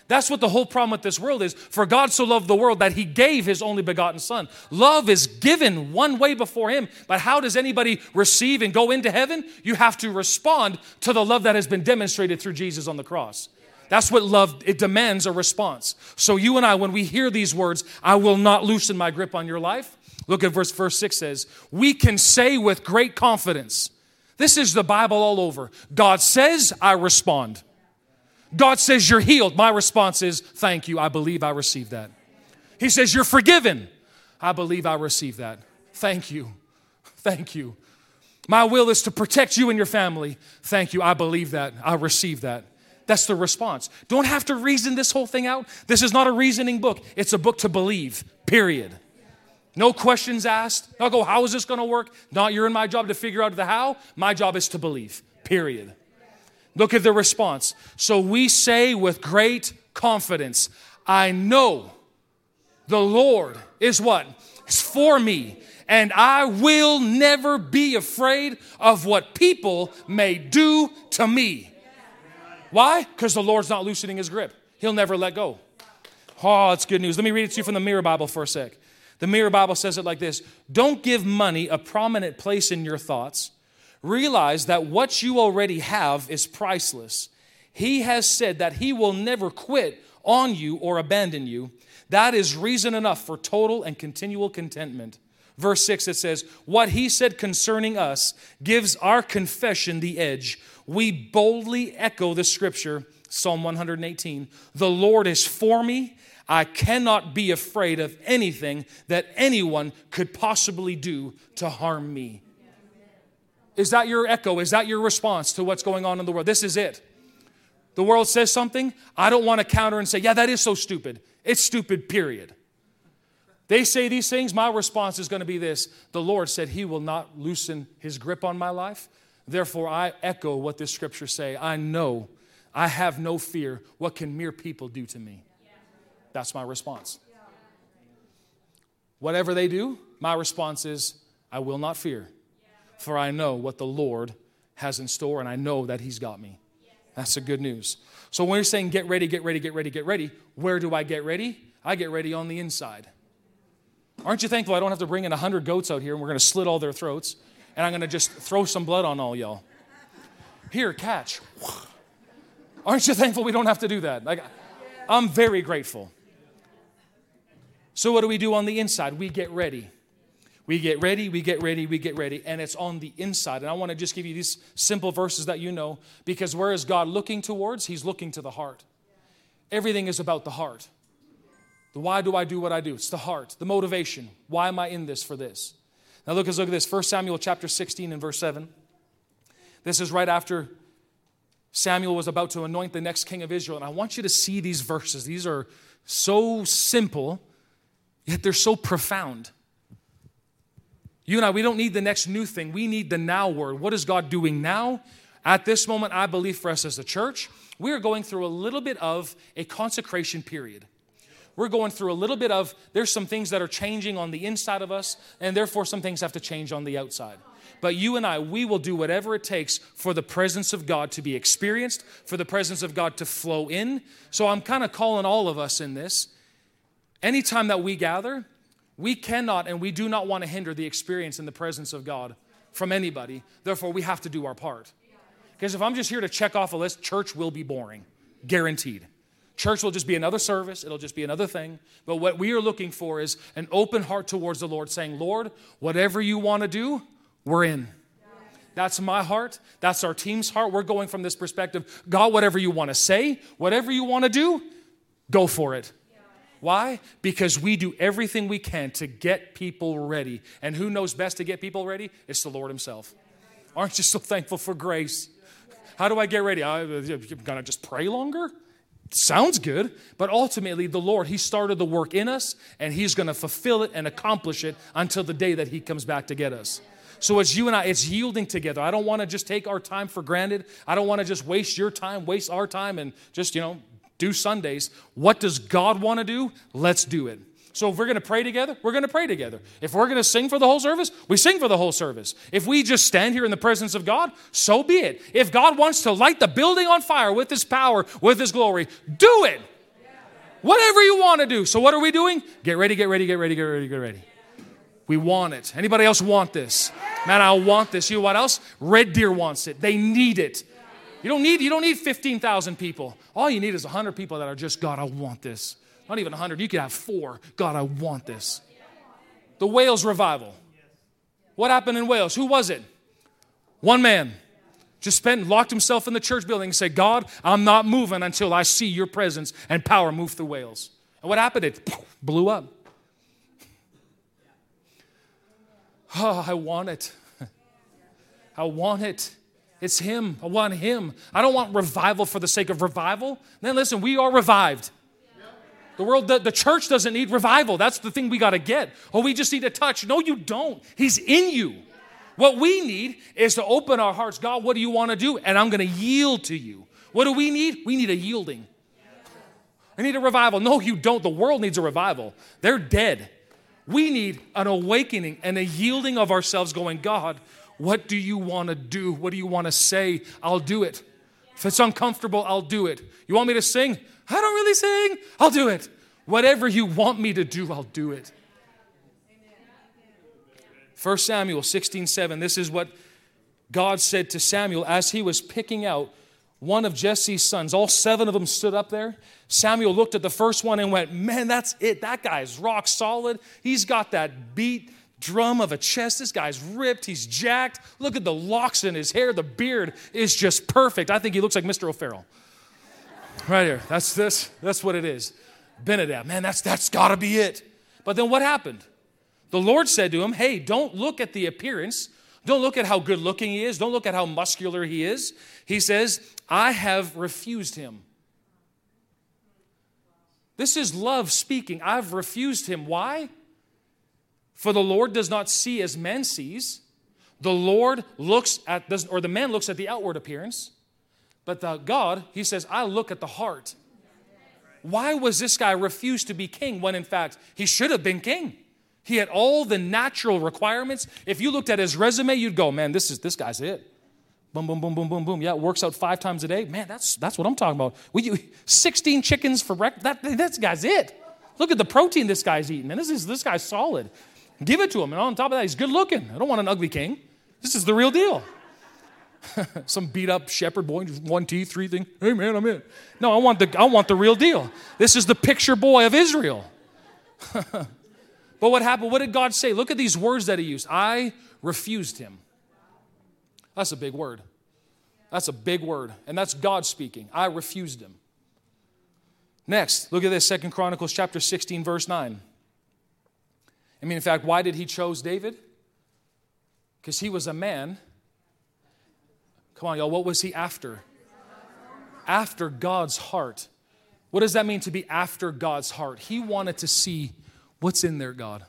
That's what the whole problem with this world is. For God so loved the world that he gave his only begotten Son. Love is given one way before him, but how does anybody receive and go into heaven? You have to respond to the love that has been demonstrated through Jesus on the cross. That's what love, it demands a response. So you and I, when we hear these words, I will not loosen my grip on your life. Look at verse, verse 6 says, We can say with great confidence, this is the Bible all over. God says, I respond. God says you're healed. My response is, Thank you. I believe I received that. He says you're forgiven. I believe I received that. Thank you. Thank you. My will is to protect you and your family. Thank you. I believe that. I receive that. That's the response. Don't have to reason this whole thing out. This is not a reasoning book, it's a book to believe, period. No questions asked. I'll go, how is this going to work? Not you're in my job to figure out the how. My job is to believe, period. Look at the response. So we say with great confidence, I know the Lord is what? Is for me. And I will never be afraid of what people may do to me. Why? Because the Lord's not loosening his grip. He'll never let go. Oh, it's good news. Let me read it to you from the Mirror Bible for a sec. The Mirror Bible says it like this Don't give money a prominent place in your thoughts. Realize that what you already have is priceless. He has said that He will never quit on you or abandon you. That is reason enough for total and continual contentment. Verse 6, it says, What He said concerning us gives our confession the edge. We boldly echo the scripture, Psalm 118 The Lord is for me. I cannot be afraid of anything that anyone could possibly do to harm me. Is that your echo? Is that your response to what's going on in the world? This is it. The world says something, I don't want to counter and say, yeah, that is so stupid. It's stupid, period. They say these things, my response is going to be this The Lord said He will not loosen His grip on my life. Therefore, I echo what this scripture say. I know, I have no fear. What can mere people do to me? That's my response. Whatever they do, my response is, I will not fear for I know what the Lord has in store and I know that He's got me. That's the good news. So when you're saying get ready, get ready, get ready, get ready, where do I get ready? I get ready on the inside. Aren't you thankful I don't have to bring in 100 goats out here and we're going to slit all their throats and I'm going to just throw some blood on all y'all? Here, catch. Aren't you thankful we don't have to do that? Like, I'm very grateful. So, what do we do on the inside? We get ready. We get ready, we get ready, we get ready, and it's on the inside. And I want to just give you these simple verses that you know because where is God looking towards? He's looking to the heart. Everything is about the heart. The why do I do what I do? It's the heart, the motivation. Why am I in this for this? Now look, look at this. 1 Samuel chapter 16 and verse 7. This is right after Samuel was about to anoint the next king of Israel. And I want you to see these verses. These are so simple, yet they're so profound. You and I, we don't need the next new thing. We need the now word. What is God doing now? At this moment, I believe for us as a church, we are going through a little bit of a consecration period. We're going through a little bit of, there's some things that are changing on the inside of us, and therefore some things have to change on the outside. But you and I, we will do whatever it takes for the presence of God to be experienced, for the presence of God to flow in. So I'm kind of calling all of us in this. Anytime that we gather, we cannot and we do not want to hinder the experience in the presence of God from anybody. Therefore, we have to do our part. Because if I'm just here to check off a list, church will be boring, guaranteed. Church will just be another service, it'll just be another thing. But what we are looking for is an open heart towards the Lord, saying, Lord, whatever you want to do, we're in. That's my heart. That's our team's heart. We're going from this perspective God, whatever you want to say, whatever you want to do, go for it. Why? Because we do everything we can to get people ready. And who knows best to get people ready? It's the Lord Himself. Aren't you so thankful for grace? How do I get ready? I'm going to just pray longer? Sounds good, but ultimately, the Lord, He started the work in us, and He's going to fulfill it and accomplish it until the day that He comes back to get us. So it's you and I, it's yielding together. I don't want to just take our time for granted. I don't want to just waste your time, waste our time, and just, you know, do Sundays. What does God want to do? Let's do it. So if we're going to pray together, we're going to pray together. If we're going to sing for the whole service, we sing for the whole service. If we just stand here in the presence of God, so be it. If God wants to light the building on fire with his power, with his glory, do it. Whatever you want to do. So what are we doing? Get ready, get ready, get ready, get ready, get ready. We want it. Anybody else want this? Man, I want this. You know what else? Red Deer wants it. They need it. You don't need, you don't need 15,000 people. All you need is 100 people that are just, God, I want this. Not even 100. You could have four. God, I want this. The Wales revival. What happened in Wales? Who was it? One man just spent, locked himself in the church building and said, God, I'm not moving until I see your presence and power move through Wales. And what happened? It blew up. Oh, I want it. I want it. It's Him. I want Him. I don't want revival for the sake of revival. Then listen, we are revived. The world, the, the church doesn't need revival. That's the thing we got to get. Oh, we just need a touch. No, you don't. He's in you. What we need is to open our hearts. God, what do you want to do? And I'm going to yield to you. What do we need? We need a yielding. I need a revival. No, you don't. The world needs a revival. They're dead. We need an awakening and a yielding of ourselves, going, God, what do you want to do? What do you want to say? I'll do it. If it's uncomfortable, I'll do it. You want me to sing? I don't really sing. I'll do it. Whatever you want me to do, I'll do it. 1 Samuel 16 7. This is what God said to Samuel as he was picking out one of Jesse's sons. All seven of them stood up there. Samuel looked at the first one and went, Man, that's it. That guy's rock solid. He's got that beat drum of a chest. This guy's ripped. He's jacked. Look at the locks in his hair. The beard is just perfect. I think he looks like Mr. O'Farrell. Right here. That's this. That's what it is. Benadab. Man, that's that's gotta be it. But then what happened? The Lord said to him, Hey, don't look at the appearance. Don't look at how good looking he is. Don't look at how muscular he is. He says, I have refused him. This is love speaking. I've refused him. Why? For the Lord does not see as man sees. The Lord looks at, this, or the man looks at the outward appearance, but the God, he says, I look at the heart. Why was this guy refused to be king when in fact he should have been king? He had all the natural requirements. If you looked at his resume, you'd go, man, this is this guy's it. Boom, boom, boom, boom, boom, boom. Yeah, it works out five times a day. Man, that's that's what I'm talking about. We 16 chickens for breakfast. That, that guy's it. Look at the protein this guy's eating. Man, this is this guy's solid. Give it to him. And on top of that, he's good looking. I don't want an ugly king. This is the real deal. Some beat up shepherd boy, just one teeth, three thing. Hey man, I'm in. No, I want the I want the real deal. This is the picture boy of Israel. But what happened? What did God say? Look at these words that He used. I refused him. That's a big word. That's a big word. And that's God speaking. I refused him. Next, look at this Second Chronicles chapter 16, verse 9. I mean, in fact, why did he chose David? Because he was a man. Come on, y'all, what was he after? After God's heart. What does that mean to be after God's heart? He wanted to see What's in there, God?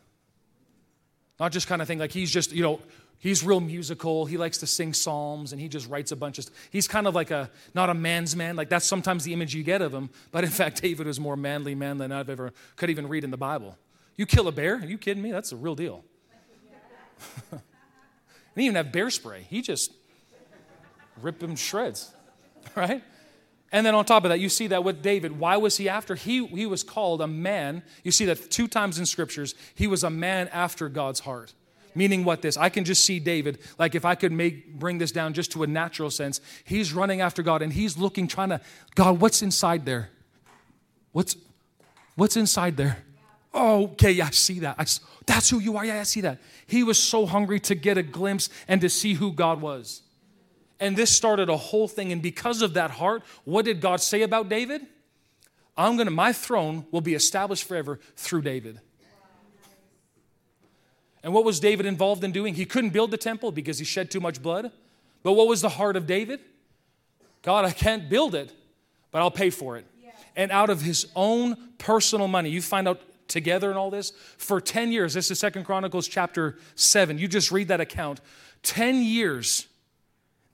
Not just kind of thing like he's just, you know, he's real musical. He likes to sing psalms and he just writes a bunch of He's kind of like a, not a man's man. Like that's sometimes the image you get of him. But in fact, David was more manly man than I've ever could even read in the Bible. You kill a bear? Are you kidding me? That's a real deal. and he even have bear spray. He just rip him shreds, right? And then on top of that, you see that with David. Why was he after? He, he was called a man. You see that two times in scriptures. He was a man after God's heart. Meaning what this? I can just see David, like if I could make bring this down just to a natural sense, he's running after God and he's looking, trying to, God, what's inside there? What's what's inside there? Oh, okay, yeah, I see that. I, that's who you are. Yeah, I see that. He was so hungry to get a glimpse and to see who God was. And this started a whole thing. And because of that heart, what did God say about David? I'm to, my throne will be established forever through David. And what was David involved in doing? He couldn't build the temple because he shed too much blood. But what was the heart of David? God, I can't build it, but I'll pay for it. And out of his own personal money, you find out together in all this, for 10 years, this is Second Chronicles chapter 7. You just read that account. 10 years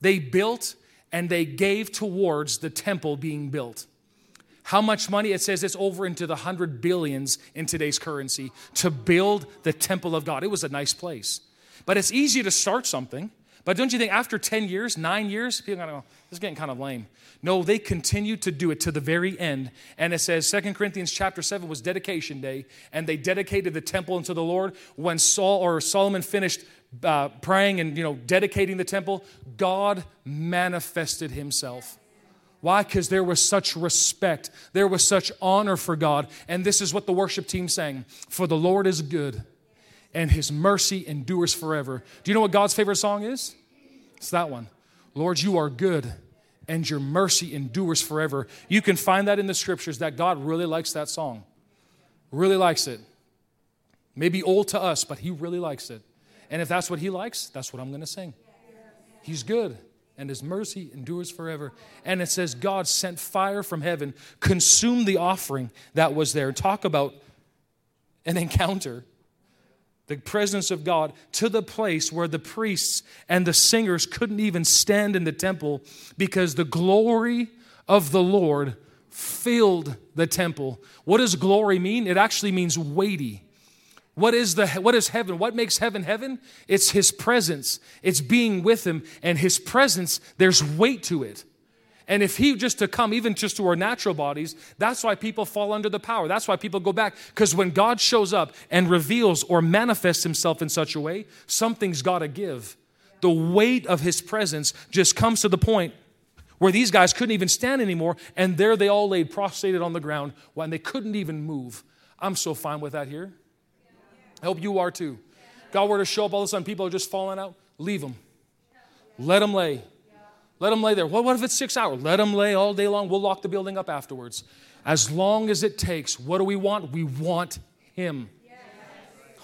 they built and they gave towards the temple being built. How much money? It says it's over into the hundred billions in today's currency to build the temple of God. It was a nice place. But it's easy to start something. But don't you think after 10 years, nine years, people are going to go, this is getting kind of lame. No, they continued to do it to the very end. And it says Second Corinthians chapter 7 was dedication day, and they dedicated the temple unto the Lord. When Saul or Solomon finished uh, praying and you know dedicating the temple, God manifested himself. Why? Because there was such respect, there was such honor for God. And this is what the worship team sang For the Lord is good, and his mercy endures forever. Do you know what God's favorite song is? It's that one. Lord, you are good, and your mercy endures forever. You can find that in the scriptures that God really likes that song, really likes it. Maybe old to us, but he really likes it. And if that's what he likes, that's what I'm going to sing. He's good and his mercy endures forever. And it says, God sent fire from heaven, consumed the offering that was there. Talk about an encounter. The presence of God, to the place where the priests and the singers couldn't even stand in the temple because the glory of the Lord filled the temple. What does glory mean? It actually means weighty. What is, the, what is heaven? What makes heaven heaven? It's His presence, it's being with Him, and His presence, there's weight to it. And if he just to come, even just to our natural bodies, that's why people fall under the power. That's why people go back. Because when God shows up and reveals or manifests himself in such a way, something's got to give. The weight of his presence just comes to the point where these guys couldn't even stand anymore, and there they all laid prostrated on the ground when they couldn't even move. I'm so fine with that here. I hope you are too. God were to show up all of a sudden, people are just falling out, leave them. Let them lay. Let them lay there. Well, what if it's six hours? Let them lay all day long. We'll lock the building up afterwards. As long as it takes. What do we want? We want Him.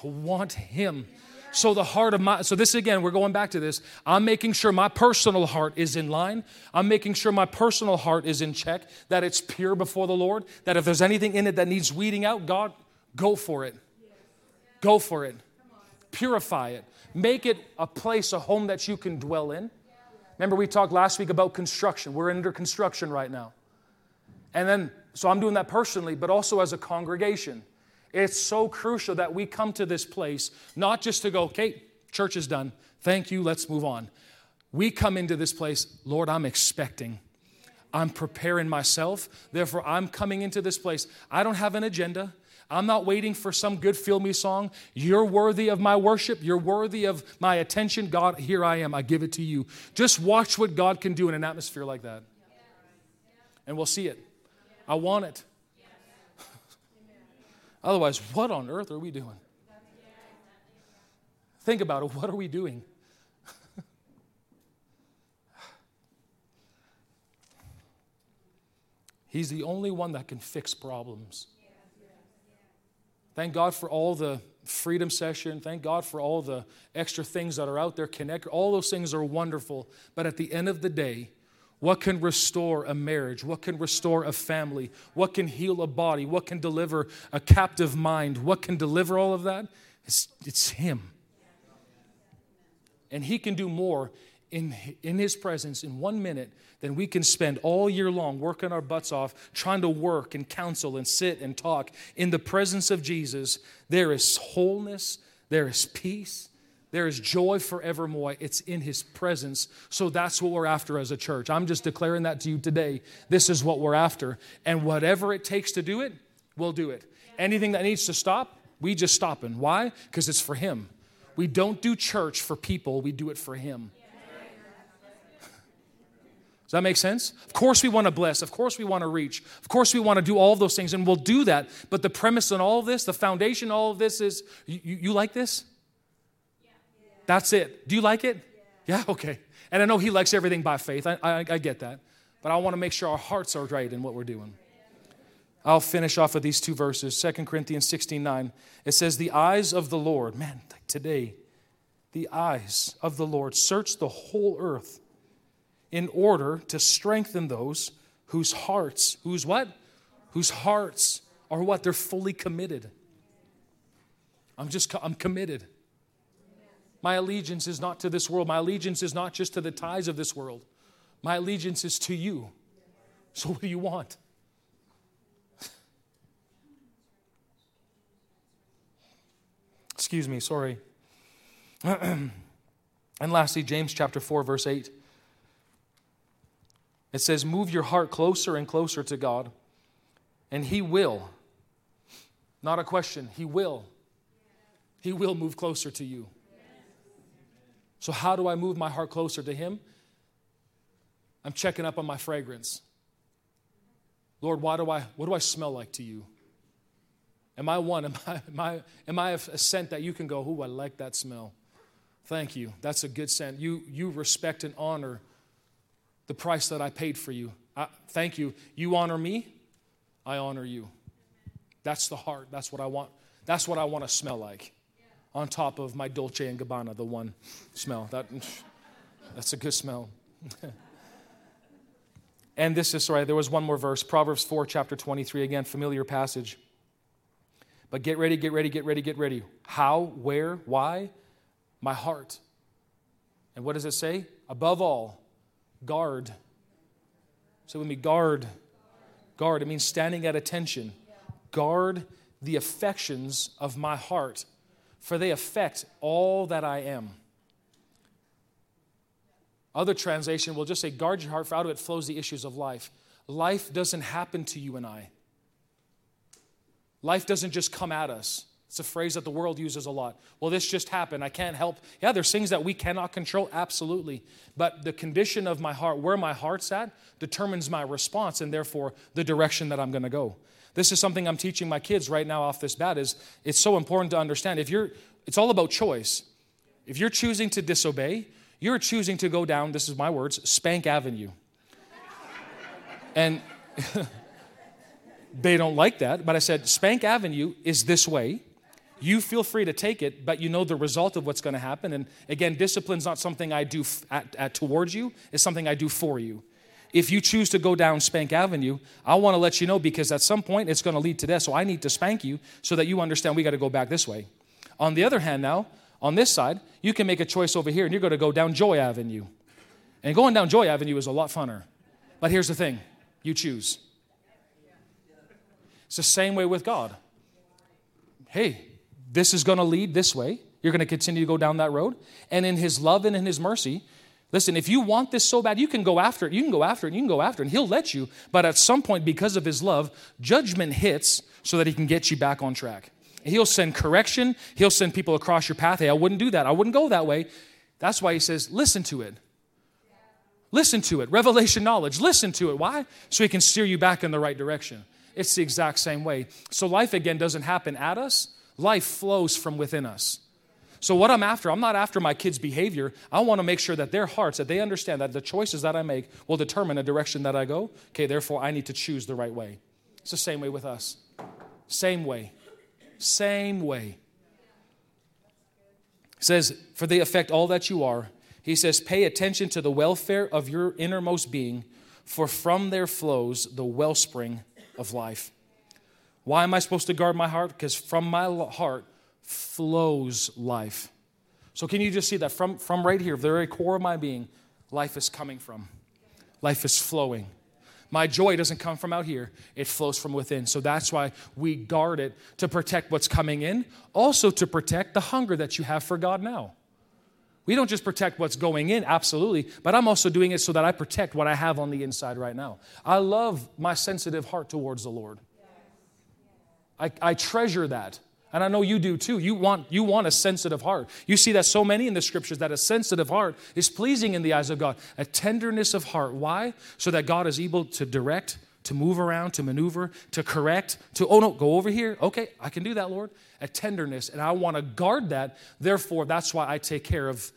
Want Him. So the heart of my, so this again, we're going back to this. I'm making sure my personal heart is in line. I'm making sure my personal heart is in check, that it's pure before the Lord, that if there's anything in it that needs weeding out, God, go for it. Go for it. Purify it. Make it a place, a home that you can dwell in. Remember, we talked last week about construction. We're under construction right now. And then, so I'm doing that personally, but also as a congregation. It's so crucial that we come to this place not just to go, okay, church is done. Thank you, let's move on. We come into this place, Lord, I'm expecting. I'm preparing myself. Therefore, I'm coming into this place. I don't have an agenda. I'm not waiting for some good feel me song. You're worthy of my worship. You're worthy of my attention. God, here I am. I give it to you. Just watch what God can do in an atmosphere like that. And we'll see it. I want it. Otherwise, what on earth are we doing? Think about it. What are we doing? He's the only one that can fix problems. Thank God for all the freedom session. Thank God for all the extra things that are out there. Connect. All those things are wonderful. But at the end of the day, what can restore a marriage? What can restore a family? What can heal a body? What can deliver a captive mind? What can deliver all of that? It's, it's Him. And He can do more in, in His presence in one minute then we can spend all year long working our butts off trying to work and counsel and sit and talk. In the presence of Jesus, there is wholeness, there is peace, there is joy forevermore. It's in His presence. So that's what we're after as a church. I'm just declaring that to you today. This is what we're after. And whatever it takes to do it, we'll do it. Anything that needs to stop, we just stop. And why? Because it's for Him. We don't do church for people, we do it for Him. Does that make sense? Of course, we want to bless. Of course, we want to reach. Of course, we want to do all of those things, and we'll do that. But the premise on all of this, the foundation, all of this is you, you, you like this? Yeah. That's it. Do you like it? Yeah. yeah. Okay. And I know He likes everything by faith. I, I, I get that. But I want to make sure our hearts are right in what we're doing. I'll finish off with these two verses 2 Corinthians 16 9. It says, The eyes of the Lord, man, today, the eyes of the Lord search the whole earth in order to strengthen those whose hearts, whose what? Whose hearts are what? They're fully committed. I'm just, I'm committed. My allegiance is not to this world. My allegiance is not just to the ties of this world. My allegiance is to you. So, what do you want? Excuse me, sorry. and lastly, James chapter 4, verse 8. It says, Move your heart closer and closer to God, and He will. Not a question, He will. He will move closer to you. So, how do I move my heart closer to Him? I'm checking up on my fragrance. Lord, why do I, what do I smell like to you? Am I one? Am I, am I, am I a scent that you can go, oh, I like that smell? Thank you. That's a good scent. You, you respect and honor the price that I paid for you. I, thank you. You honor me, I honor you. That's the heart. That's what I want. That's what I want to smell like. On top of my Dolce and Gabbana, the one smell. That, that's a good smell. and this is sorry, there was one more verse, Proverbs 4, chapter 23, again, familiar passage. But get ready, get ready, get ready, get ready. How, where, why? My heart. And what does it say? Above all, guard. So with me, guard. Guard. It means standing at attention. Guard the affections of my heart, for they affect all that I am. Other translation will just say, guard your heart, for out of it flows the issues of life. Life doesn't happen to you and I. Life doesn't just come at us. It's a phrase that the world uses a lot. Well, this just happened. I can't help. Yeah, there's things that we cannot control, absolutely. But the condition of my heart, where my heart's at, determines my response and therefore the direction that I'm going to go. This is something I'm teaching my kids right now off this bat is it's so important to understand. If you're it's all about choice. If you're choosing to disobey, you're choosing to go down, this is my words, Spank Avenue. and they don't like that, but I said, Spank Avenue is this way. You feel free to take it, but you know the result of what's going to happen. And again, discipline's not something I do f- at, at, towards you, it's something I do for you. If you choose to go down Spank Avenue, I want to let you know because at some point it's going to lead to death. So I need to spank you so that you understand we got to go back this way. On the other hand, now, on this side, you can make a choice over here and you're going to go down Joy Avenue. And going down Joy Avenue is a lot funner. But here's the thing you choose. It's the same way with God. Hey, this is going to lead this way. You're going to continue to go down that road. And in His love and in His mercy, listen, if you want this so bad, you can go after it. You can go after it. You can go after it. And He'll let you. But at some point, because of His love, judgment hits so that He can get you back on track. He'll send correction. He'll send people across your path. Hey, I wouldn't do that. I wouldn't go that way. That's why he says, listen to it. Listen to it. Revelation knowledge. Listen to it. Why? So he can steer you back in the right direction. It's the exact same way. So life again doesn't happen at us, life flows from within us. So, what I'm after, I'm not after my kids' behavior. I want to make sure that their hearts, that they understand that the choices that I make will determine the direction that I go. Okay, therefore, I need to choose the right way. It's the same way with us. Same way. Same way. says, For they affect all that you are. He says, Pay attention to the welfare of your innermost being, for from there flows the wellspring of life. Why am I supposed to guard my heart? Because from my heart flows life. So, can you just see that from, from right here, the very core of my being, life is coming from? Life is flowing. My joy doesn't come from out here, it flows from within. So that's why we guard it to protect what's coming in, also to protect the hunger that you have for God now. We don't just protect what's going in, absolutely, but I'm also doing it so that I protect what I have on the inside right now. I love my sensitive heart towards the Lord. I, I treasure that. And I know you do too. You want, you want a sensitive heart. You see that so many in the scriptures that a sensitive heart is pleasing in the eyes of God. A tenderness of heart. Why? So that God is able to direct, to move around, to maneuver, to correct, to, oh no, go over here. Okay, I can do that, Lord. A tenderness. And I want to guard that. Therefore, that's why I take care of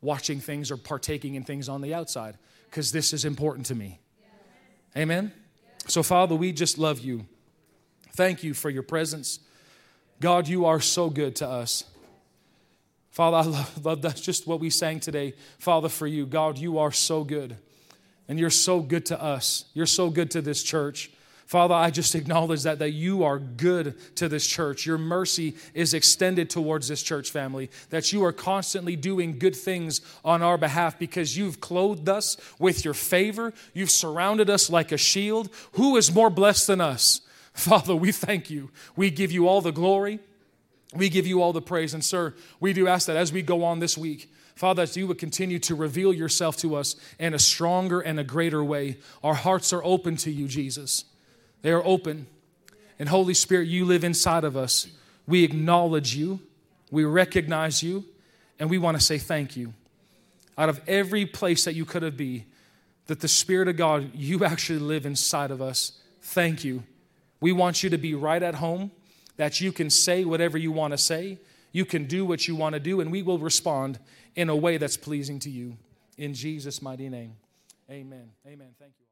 watching things or partaking in things on the outside, because this is important to me. Amen? So, Father, we just love you. Thank you for your presence. God, you are so good to us. Father, I love, love that's just what we sang today. Father, for you, God, you are so good. And you're so good to us. You're so good to this church. Father, I just acknowledge that, that you are good to this church. Your mercy is extended towards this church family, that you are constantly doing good things on our behalf because you've clothed us with your favor. You've surrounded us like a shield. Who is more blessed than us? Father, we thank you. We give you all the glory. We give you all the praise. And, sir, we do ask that as we go on this week, Father, as you would continue to reveal yourself to us in a stronger and a greater way. Our hearts are open to you, Jesus. They are open. And, Holy Spirit, you live inside of us. We acknowledge you, we recognize you, and we want to say thank you. Out of every place that you could have been, that the Spirit of God, you actually live inside of us. Thank you. We want you to be right at home, that you can say whatever you want to say, you can do what you want to do, and we will respond in a way that's pleasing to you. In Jesus' mighty name, amen. Amen. Thank you.